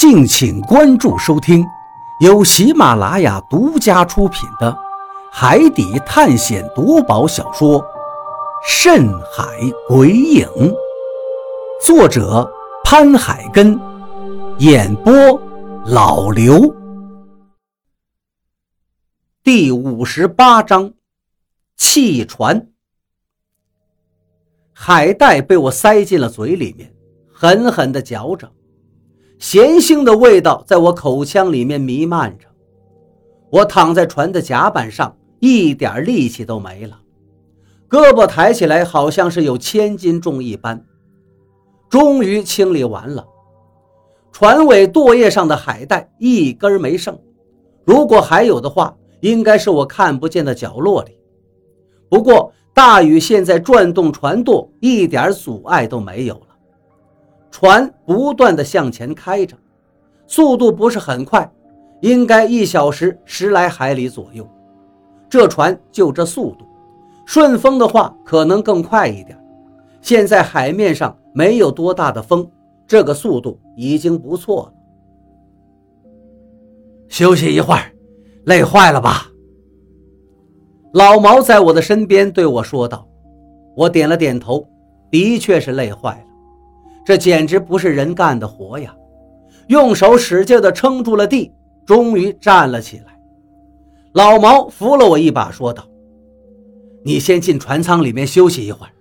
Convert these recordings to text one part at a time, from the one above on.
敬请关注收听，由喜马拉雅独家出品的《海底探险夺宝小说》《深海鬼影》，作者潘海根，演播老刘。第五十八章，弃船。海带被我塞进了嘴里面，狠狠地嚼着。咸腥的味道在我口腔里面弥漫着，我躺在船的甲板上，一点力气都没了，胳膊抬起来好像是有千斤重一般。终于清理完了，船尾舵叶上的海带一根没剩，如果还有的话，应该是我看不见的角落里。不过大雨现在转动船舵，一点阻碍都没有了。船不断的向前开着，速度不是很快，应该一小时十来海里左右。这船就这速度，顺风的话可能更快一点。现在海面上没有多大的风，这个速度已经不错了。休息一会儿，累坏了吧？老毛在我的身边对我说道。我点了点头，的确是累坏了。这简直不是人干的活呀！用手使劲地撑住了地，终于站了起来。老毛扶了我一把，说道：“你先进船舱里面休息一会儿，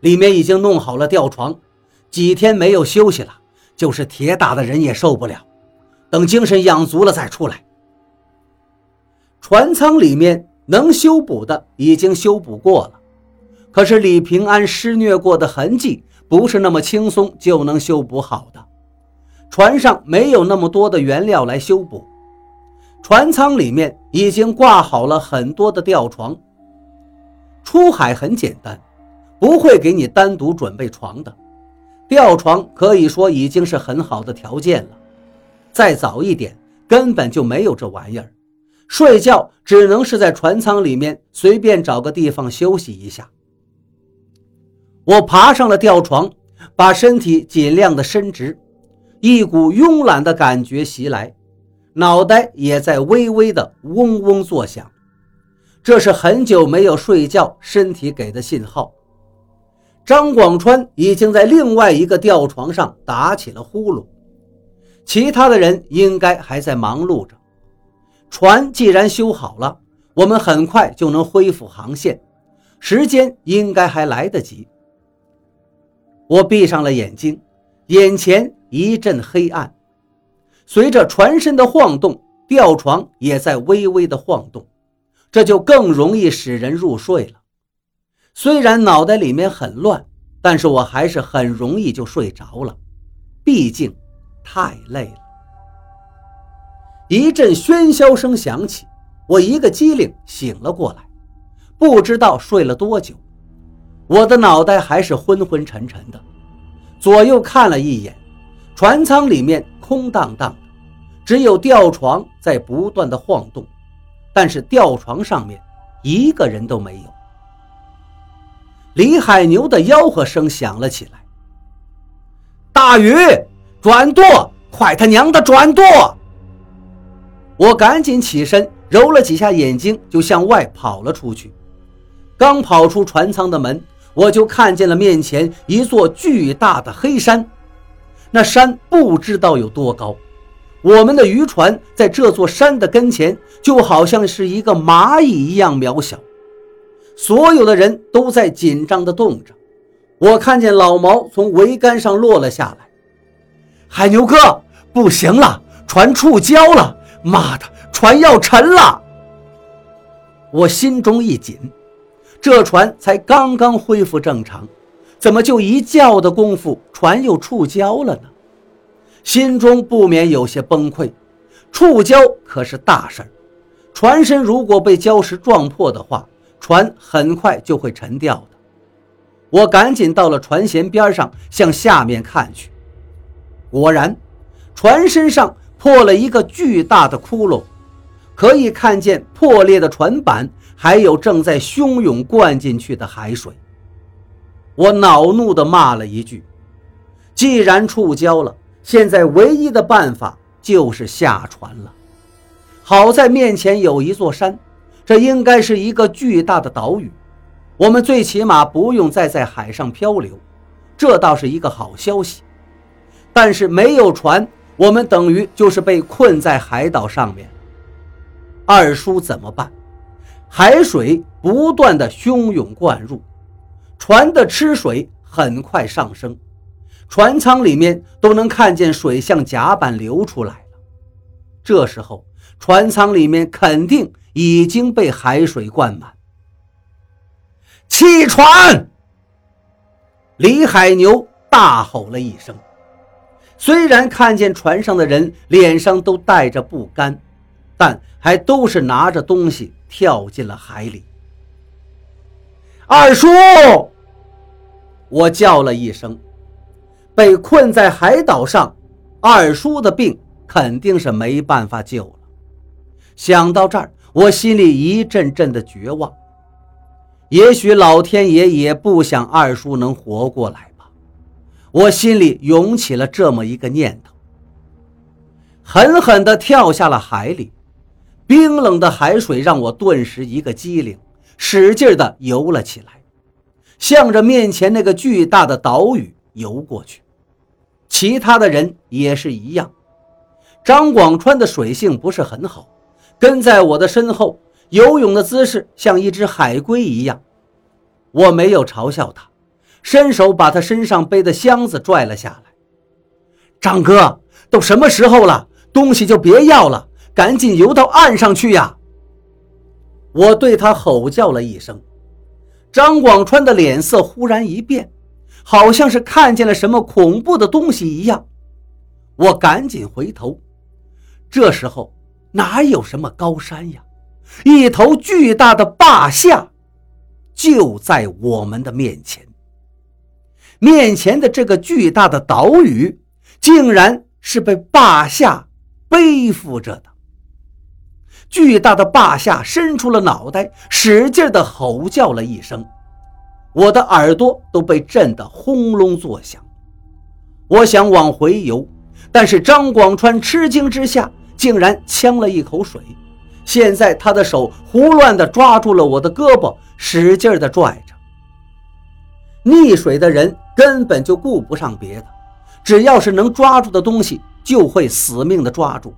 里面已经弄好了吊床。几天没有休息了，就是铁打的人也受不了。等精神养足了再出来。船舱里面能修补的已经修补过了，可是李平安施虐过的痕迹。”不是那么轻松就能修补好的，船上没有那么多的原料来修补。船舱里面已经挂好了很多的吊床。出海很简单，不会给你单独准备床的。吊床可以说已经是很好的条件了。再早一点，根本就没有这玩意儿。睡觉只能是在船舱里面随便找个地方休息一下。我爬上了吊床，把身体尽量的伸直，一股慵懒的感觉袭来，脑袋也在微微的嗡嗡作响，这是很久没有睡觉身体给的信号。张广川已经在另外一个吊床上打起了呼噜，其他的人应该还在忙碌着。船既然修好了，我们很快就能恢复航线，时间应该还来得及。我闭上了眼睛，眼前一阵黑暗。随着船身的晃动，吊床也在微微的晃动，这就更容易使人入睡了。虽然脑袋里面很乱，但是我还是很容易就睡着了，毕竟太累了。一阵喧嚣声响起，我一个机灵醒了过来，不知道睡了多久。我的脑袋还是昏昏沉沉的，左右看了一眼，船舱里面空荡荡的，只有吊床在不断的晃动，但是吊床上面一个人都没有。李海牛的吆喝声响了起来：“大鱼，转舵，快他娘的转舵！”我赶紧起身，揉了几下眼睛，就向外跑了出去。刚跑出船舱的门。我就看见了面前一座巨大的黑山，那山不知道有多高，我们的渔船在这座山的跟前，就好像是一个蚂蚁一样渺小。所有的人都在紧张地动着。我看见老毛从桅杆上落了下来，海牛哥，不行了，船触礁了！妈的，船要沉了！我心中一紧。这船才刚刚恢复正常，怎么就一觉的功夫，船又触礁了呢？心中不免有些崩溃。触礁可是大事儿，船身如果被礁石撞破的话，船很快就会沉掉的。我赶紧到了船舷边上，向下面看去，果然，船身上破了一个巨大的窟窿，可以看见破裂的船板。还有正在汹涌灌进去的海水，我恼怒地骂了一句：“既然触礁了，现在唯一的办法就是下船了。好在面前有一座山，这应该是一个巨大的岛屿，我们最起码不用再在海上漂流，这倒是一个好消息。但是没有船，我们等于就是被困在海岛上面。二叔怎么办？海水不断的汹涌灌入，船的吃水很快上升，船舱里面都能看见水像甲板流出来了。这时候，船舱里面肯定已经被海水灌满。弃船！李海牛大吼了一声。虽然看见船上的人脸上都带着不甘，但还都是拿着东西跳进了海里。二叔，我叫了一声。被困在海岛上，二叔的病肯定是没办法救了。想到这儿，我心里一阵阵的绝望。也许老天爷也不想二叔能活过来吧。我心里涌起了这么一个念头，狠狠地跳下了海里。冰冷的海水让我顿时一个机灵，使劲地游了起来，向着面前那个巨大的岛屿游过去。其他的人也是一样。张广川的水性不是很好，跟在我的身后，游泳的姿势像一只海龟一样。我没有嘲笑他。伸手把他身上背的箱子拽了下来。张哥，都什么时候了，东西就别要了，赶紧游到岸上去呀！我对他吼叫了一声。张广川的脸色忽然一变，好像是看见了什么恐怖的东西一样。我赶紧回头，这时候哪有什么高山呀？一头巨大的霸象就在我们的面前。面前的这个巨大的岛屿，竟然是被霸下背负着的。巨大的霸下伸出了脑袋，使劲的吼叫了一声，我的耳朵都被震得轰隆作响。我想往回游，但是张广川吃惊之下，竟然呛了一口水。现在他的手胡乱地抓住了我的胳膊，使劲地拽着。溺水的人。根本就顾不上别的，只要是能抓住的东西，就会死命的抓住。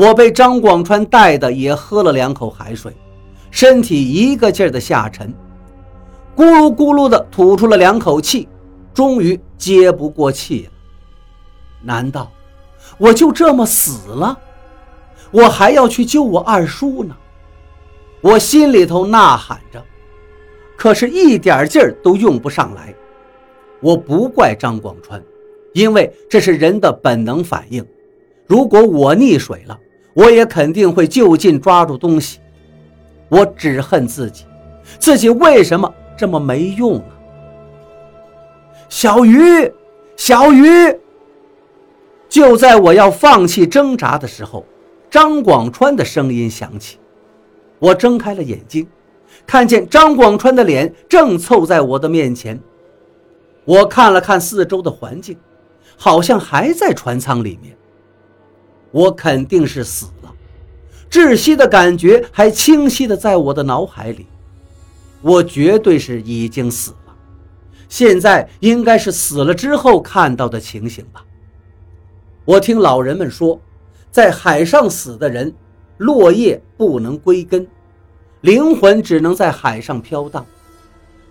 我被张广川带的也喝了两口海水，身体一个劲儿的下沉，咕噜咕噜的吐出了两口气，终于接不过气了。难道我就这么死了？我还要去救我二叔呢？我心里头呐喊着，可是一点劲儿都用不上来。我不怪张广川，因为这是人的本能反应。如果我溺水了，我也肯定会就近抓住东西。我只恨自己，自己为什么这么没用啊？小鱼，小鱼！就在我要放弃挣扎的时候，张广川的声音响起。我睁开了眼睛，看见张广川的脸正凑在我的面前。我看了看四周的环境，好像还在船舱里面。我肯定是死了，窒息的感觉还清晰的在我的脑海里。我绝对是已经死了，现在应该是死了之后看到的情形吧。我听老人们说，在海上死的人，落叶不能归根，灵魂只能在海上飘荡。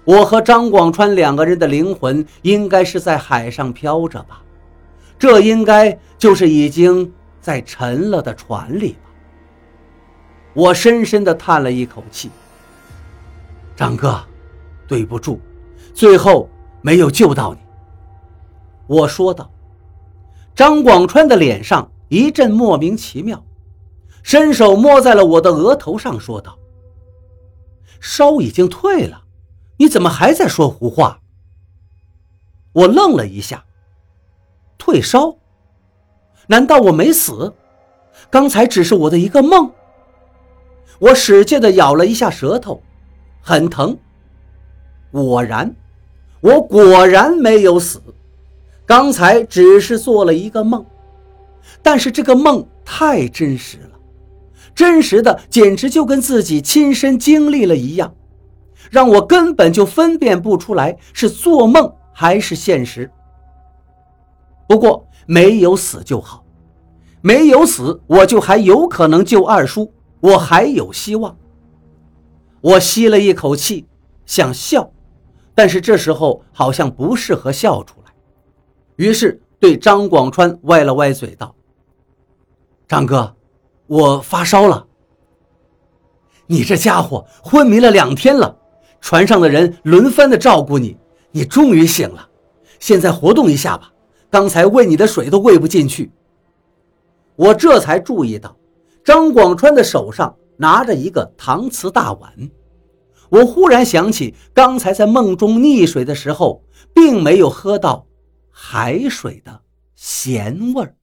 我和张广川两个人的灵魂应该是在海上飘着吧，这应该就是已经在沉了的船里吧。我深深地叹了一口气。张哥，对不住，最后没有救到你。我说道。张广川的脸上一阵莫名其妙，伸手摸在了我的额头上，说道：“烧已经退了。”你怎么还在说胡话？我愣了一下。退烧？难道我没死？刚才只是我的一个梦。我使劲的咬了一下舌头，很疼。果然，我果然没有死。刚才只是做了一个梦。但是这个梦太真实了，真实的简直就跟自己亲身经历了一样，让我根本就分辨不出来是做梦还是现实。不过没有死就好，没有死，我就还有可能救二叔，我还有希望。我吸了一口气，想笑，但是这时候好像不适合笑出来，于是对张广川歪了歪嘴道：“张哥，我发烧了。你这家伙昏迷了两天了，船上的人轮番的照顾你，你终于醒了，现在活动一下吧。”刚才喂你的水都喂不进去，我这才注意到张广川的手上拿着一个搪瓷大碗。我忽然想起刚才在梦中溺水的时候，并没有喝到海水的咸味儿。